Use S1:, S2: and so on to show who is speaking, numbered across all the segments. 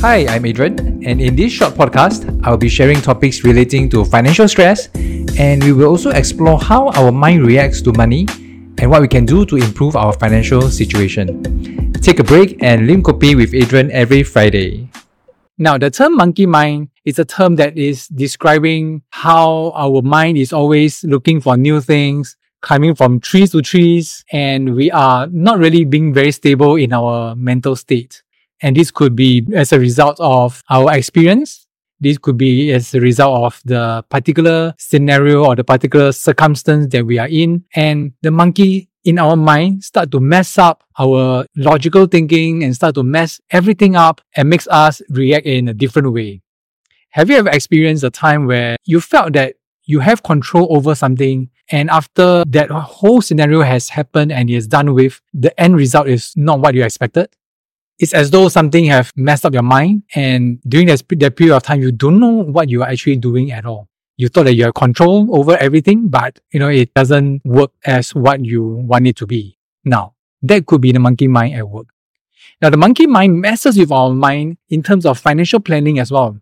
S1: Hi, I'm Adrian, and in this short podcast, I'll be sharing topics relating to financial stress, and we will also explore how our mind reacts to money and what we can do to improve our financial situation. Take a break and Lim Kopi with Adrian every Friday.
S2: Now, the term monkey mind is a term that is describing how our mind is always looking for new things, climbing from trees to trees, and we are not really being very stable in our mental state. And this could be as a result of our experience. This could be as a result of the particular scenario or the particular circumstance that we are in. And the monkey in our mind start to mess up our logical thinking and start to mess everything up and makes us react in a different way. Have you ever experienced a time where you felt that you have control over something and after that whole scenario has happened and is done with, the end result is not what you expected? It's as though something have messed up your mind and during that, that period of time, you don't know what you are actually doing at all you thought that you have control over everything, but you know, it doesn't work as what you want it to be. Now, that could be the monkey mind at work. Now, the monkey mind messes with our mind in terms of financial planning as well.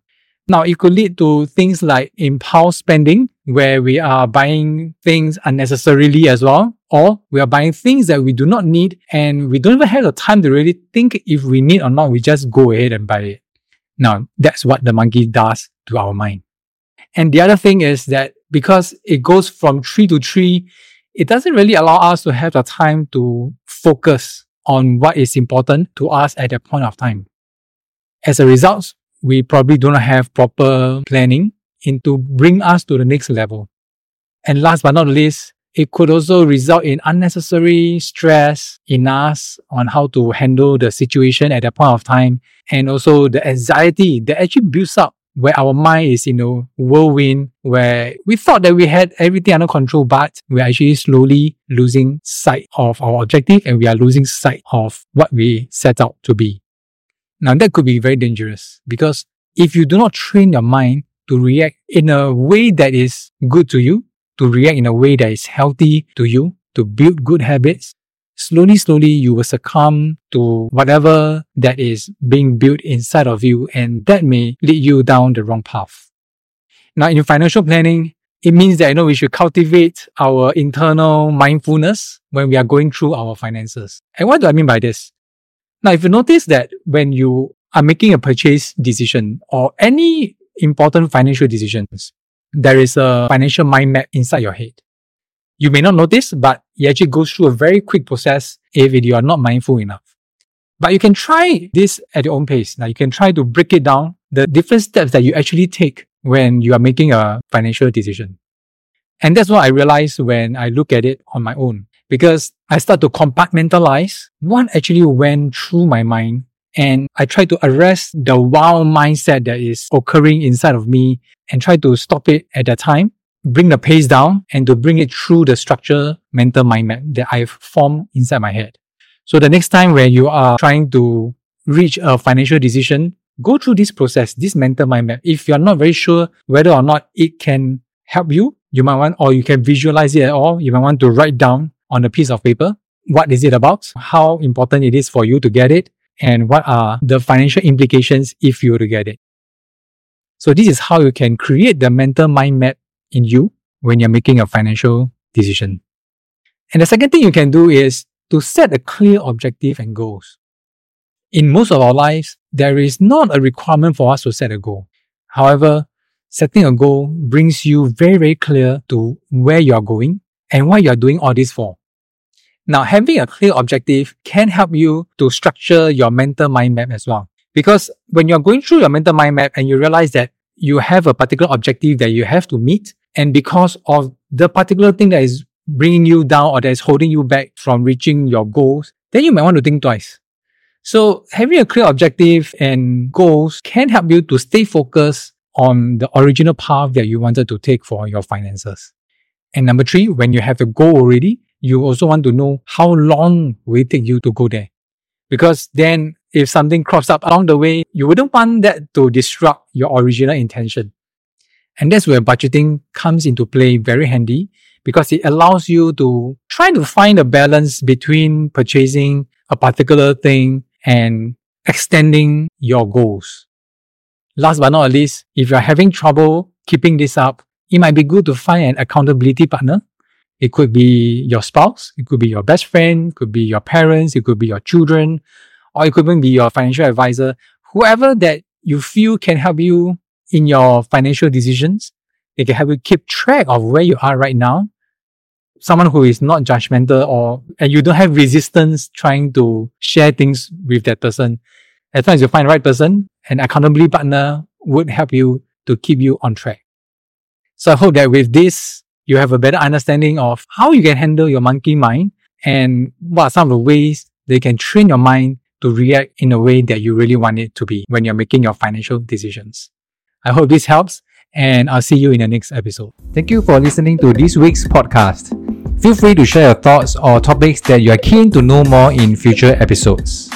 S2: Now, it could lead to things like impulse spending, where we are buying things unnecessarily as well, or we are buying things that we do not need and we don't even have the time to really think if we need or not. We just go ahead and buy it. Now, that's what the monkey does to our mind. And the other thing is that because it goes from tree to tree, it doesn't really allow us to have the time to focus on what is important to us at that point of time. As a result, we probably do not have proper planning into bring us to the next level. And last but not least, it could also result in unnecessary stress in us on how to handle the situation at that point of time and also the anxiety that actually builds up where our mind is in a whirlwind where we thought that we had everything under control, but we're actually slowly losing sight of our objective and we are losing sight of what we set out to be. Now that could be very dangerous because if you do not train your mind to react in a way that is good to you, to react in a way that is healthy to you, to build good habits, slowly, slowly you will succumb to whatever that is being built inside of you, and that may lead you down the wrong path. Now, in financial planning, it means that you know we should cultivate our internal mindfulness when we are going through our finances. And what do I mean by this? Now, if you notice that when you are making a purchase decision or any important financial decisions, there is a financial mind map inside your head. You may not notice, but it actually goes through a very quick process if you are not mindful enough. But you can try this at your own pace. Now you can try to break it down, the different steps that you actually take when you are making a financial decision. And that's what I realized when I look at it on my own because I start to compartmentalize what actually went through my mind and I try to arrest the wild mindset that is occurring inside of me and try to stop it at that time bring the pace down and to bring it through the structure mental mind map that I've formed inside my head. So the next time when you are trying to reach a financial decision, go through this process, this mental mind map. If you're not very sure whether or not it can help you, you might want, or you can visualize it at all. You might want to write down on a piece of paper. What is it about? How important it is for you to get it? And what are the financial implications if you were to get it? So this is how you can create the mental mind map in you when you're making a financial decision. And the second thing you can do is to set a clear objective and goals. In most of our lives, there is not a requirement for us to set a goal. However, setting a goal brings you very, very clear to where you are going and what you are doing all this for. Now, having a clear objective can help you to structure your mental mind map as well. Because when you're going through your mental mind map and you realize that you have a particular objective that you have to meet, and because of the particular thing that is bringing you down or that is holding you back from reaching your goals, then you might want to think twice. So having a clear objective and goals can help you to stay focused on the original path that you wanted to take for your finances. And number three, when you have the goal already, you also want to know how long will it take you to go there. Because then if something crops up along the way, you wouldn't want that to disrupt your original intention. And that's where budgeting comes into play very handy because it allows you to try to find a balance between purchasing a particular thing and extending your goals. Last but not least, if you're having trouble keeping this up, it might be good to find an accountability partner. It could be your spouse, it could be your best friend, it could be your parents, it could be your children, or it could even be your financial advisor, whoever that you feel can help you in your financial decisions. They can help you keep track of where you are right now. Someone who is not judgmental or, and you don't have resistance trying to share things with that person. As long as you find the right person, an accountability partner would help you to keep you on track. So I hope that with this, you have a better understanding of how you can handle your monkey mind and what are some of the ways they can train your mind to react in a way that you really want it to be when you're making your financial decisions. I hope this helps and I'll see you in the next episode.
S1: Thank you for listening to this week's podcast. Feel free to share your thoughts or topics that you are keen to know more in future episodes.